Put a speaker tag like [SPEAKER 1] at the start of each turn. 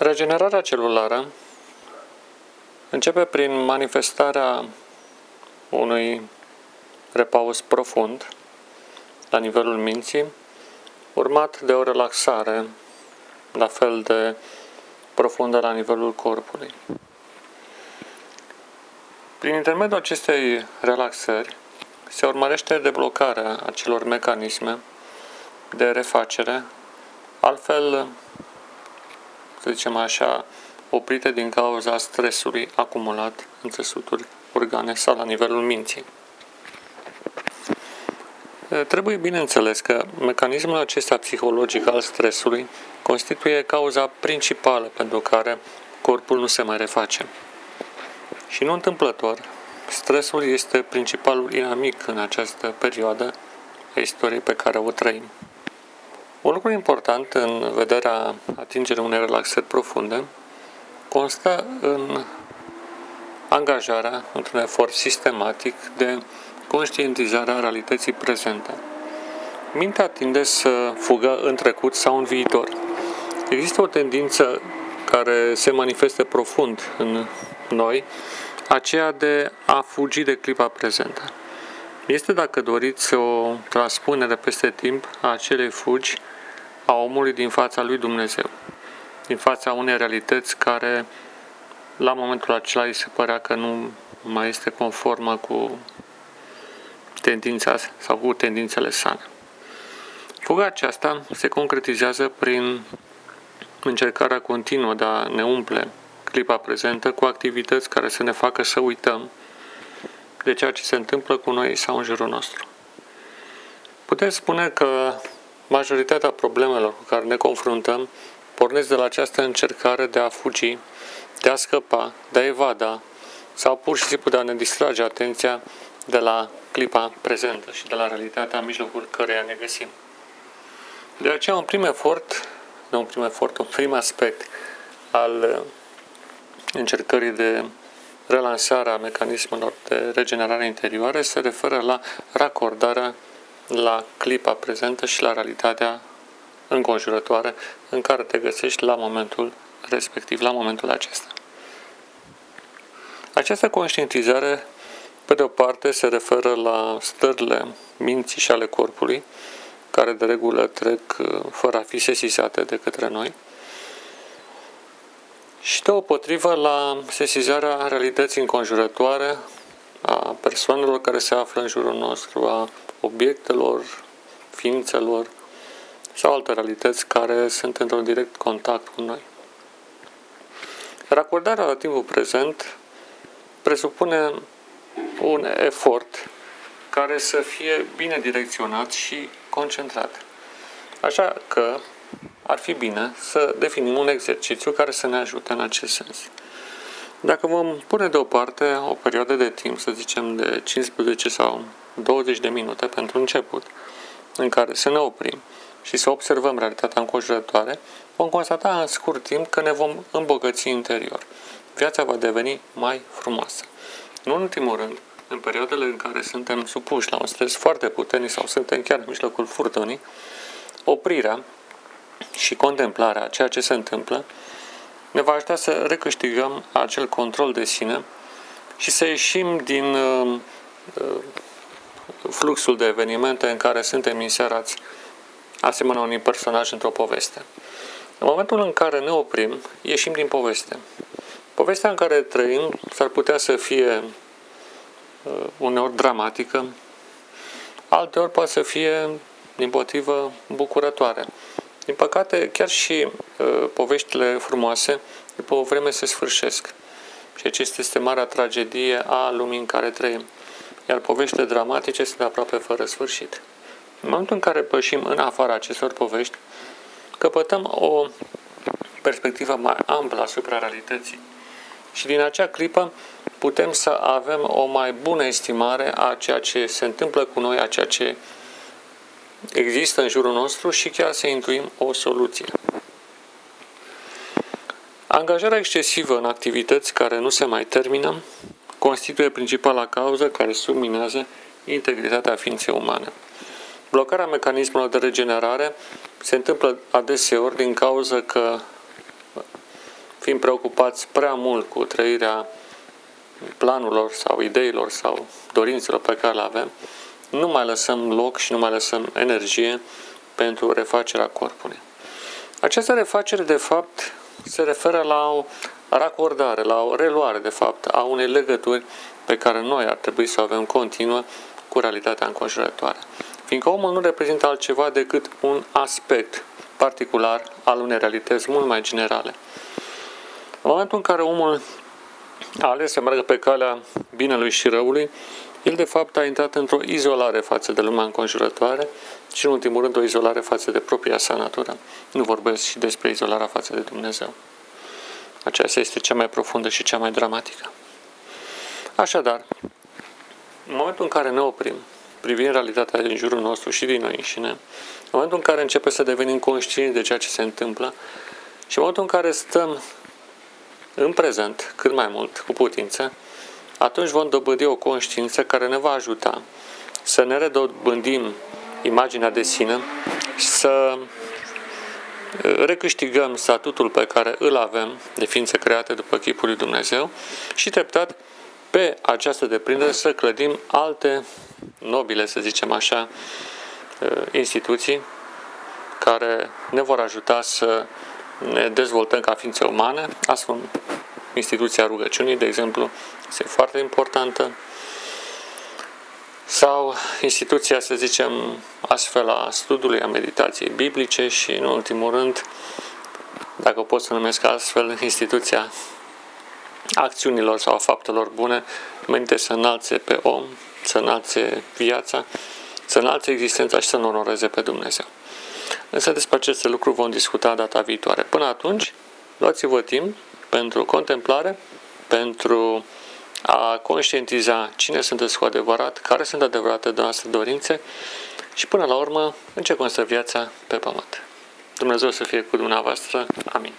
[SPEAKER 1] Regenerarea celulară începe prin manifestarea unui repaus profund la nivelul minții, urmat de o relaxare la fel de profundă la nivelul corpului. Prin intermediul acestei relaxări se urmărește deblocarea acelor mecanisme de refacere, altfel, să zicem așa, oprite din cauza stresului acumulat în țesuturi, organe sau la nivelul minții. Trebuie bineînțeles că mecanismul acesta psihologic al stresului constituie cauza principală pentru care corpul nu se mai reface. Și nu întâmplător, stresul este principalul inamic în această perioadă a istoriei pe care o trăim. Un lucru important în vederea atingerii unei relaxări profunde constă în angajarea într-un efort sistematic de conștientizare a realității prezente. Mintea tinde să fugă în trecut sau în viitor. Există o tendință care se manifestă profund în noi, aceea de a fugi de clipa prezentă. Este, dacă doriți, o transpunere peste timp a acelei fugi a omului din fața lui Dumnezeu, din fața unei realități care la momentul acela îi se părea că nu mai este conformă cu tendința sau cu tendințele sale. Fuga aceasta se concretizează prin încercarea continuă de a ne umple clipa prezentă cu activități care să ne facă să uităm de ceea ce se întâmplă cu noi sau în jurul nostru. Putem spune că majoritatea problemelor cu care ne confruntăm pornesc de la această încercare de a fugi, de a scăpa, de a evada sau pur și simplu de a ne distrage atenția de la clipa prezentă și de la realitatea în mijlocul căreia ne găsim. De aceea, un prim efort, nu un prim efort, un prim aspect al încercării de relansare a mecanismelor de regenerare interioară se referă la racordarea la clipa prezentă și la realitatea înconjurătoare în care te găsești la momentul respectiv, la momentul acesta. Această conștientizare, pe de o parte, se referă la stările minții și ale corpului, care de regulă trec uh, fără a fi sesizate de către noi, și deopotrivă la sesizarea realității înconjurătoare a persoanelor care se află în jurul nostru, a obiectelor, ființelor sau alte realități care sunt într-un direct contact cu noi. Racordarea la timpul prezent presupune un efort care să fie bine direcționat și concentrat. Așa că ar fi bine să definim un exercițiu care să ne ajute în acest sens. Dacă vom pune deoparte o perioadă de timp, să zicem de 15 sau 20 de minute pentru început, în care să ne oprim și să observăm realitatea înconjurătoare, vom constata în scurt timp că ne vom îmbogăți interior. Viața va deveni mai frumoasă. Nu în ultimul rând, în perioadele în care suntem supuși la un stres foarte puternic sau suntem chiar în mijlocul furtunii, oprirea și contemplarea a ceea ce se întâmplă ne va ajuta să recâștigăm acel control de sine și să ieșim din uh, uh, fluxul de evenimente în care suntem inserați asemenea unui personaj într-o poveste. În momentul în care ne oprim, ieșim din poveste. Povestea în care trăim s-ar putea să fie uh, uneori dramatică, alteori poate să fie, din potrivă, bucurătoare. Din păcate, chiar și uh, poveștile frumoase, după o vreme se sfârșesc. Și acesta este marea tragedie a lumii în care trăim. Iar poveștile dramatice sunt aproape fără sfârșit. În momentul în care pășim în afara acestor povești, căpătăm o perspectivă mai amplă asupra realității. Și din acea clipă putem să avem o mai bună estimare a ceea ce se întâmplă cu noi, a ceea ce există în jurul nostru și chiar să intuim o soluție. Angajarea excesivă în activități care nu se mai termină constituie principala cauză care subminează integritatea ființei umane. Blocarea mecanismelor de regenerare se întâmplă adeseori din cauza că fim preocupați prea mult cu trăirea planurilor sau ideilor sau dorințelor pe care le avem, nu mai lăsăm loc și nu mai lăsăm energie pentru refacerea corpului. Această refacere, de fapt, se referă la o racordare, la o reluare, de fapt, a unei legături pe care noi ar trebui să o avem continuă cu realitatea înconjurătoare. Fiindcă omul nu reprezintă altceva decât un aspect particular al unei realități mult mai generale. În momentul în care omul a ales să meargă pe calea binelui și răului, el de fapt a intrat într-o izolare față de lumea înconjurătoare și în ultimul rând o izolare față de propria sa natură. Nu vorbesc și despre izolarea față de Dumnezeu. Aceasta este cea mai profundă și cea mai dramatică. Așadar, în momentul în care ne oprim, privind realitatea din jurul nostru și din noi înșine, în momentul în care începe să devenim conștienți de ceea ce se întâmplă și în momentul în care stăm în prezent, cât mai mult, cu putință, atunci vom dobândi o conștiință care ne va ajuta să ne redobândim imaginea de sine, să recâștigăm statutul pe care îl avem de ființe create după chipul lui Dumnezeu și treptat pe această deprindere să clădim alte nobile, să zicem așa, instituții care ne vor ajuta să ne dezvoltăm ca ființe umane, astfel instituția rugăciunii, de exemplu, este foarte importantă, sau instituția, să zicem, astfel a studiului, a meditației biblice și, în ultimul rând, dacă pot să numesc astfel, instituția acțiunilor sau a faptelor bune, menite să înalțe pe om, să înalțe viața, să înalțe existența și să nu onoreze pe Dumnezeu. Însă despre aceste lucruri vom discuta data viitoare. Până atunci, luați-vă timp pentru contemplare, pentru a conștientiza cine sunteți cu adevărat, care sunt adevărate de noastre dorințe și până la urmă în ce constă viața pe pământ. Dumnezeu să fie cu dumneavoastră. Amin.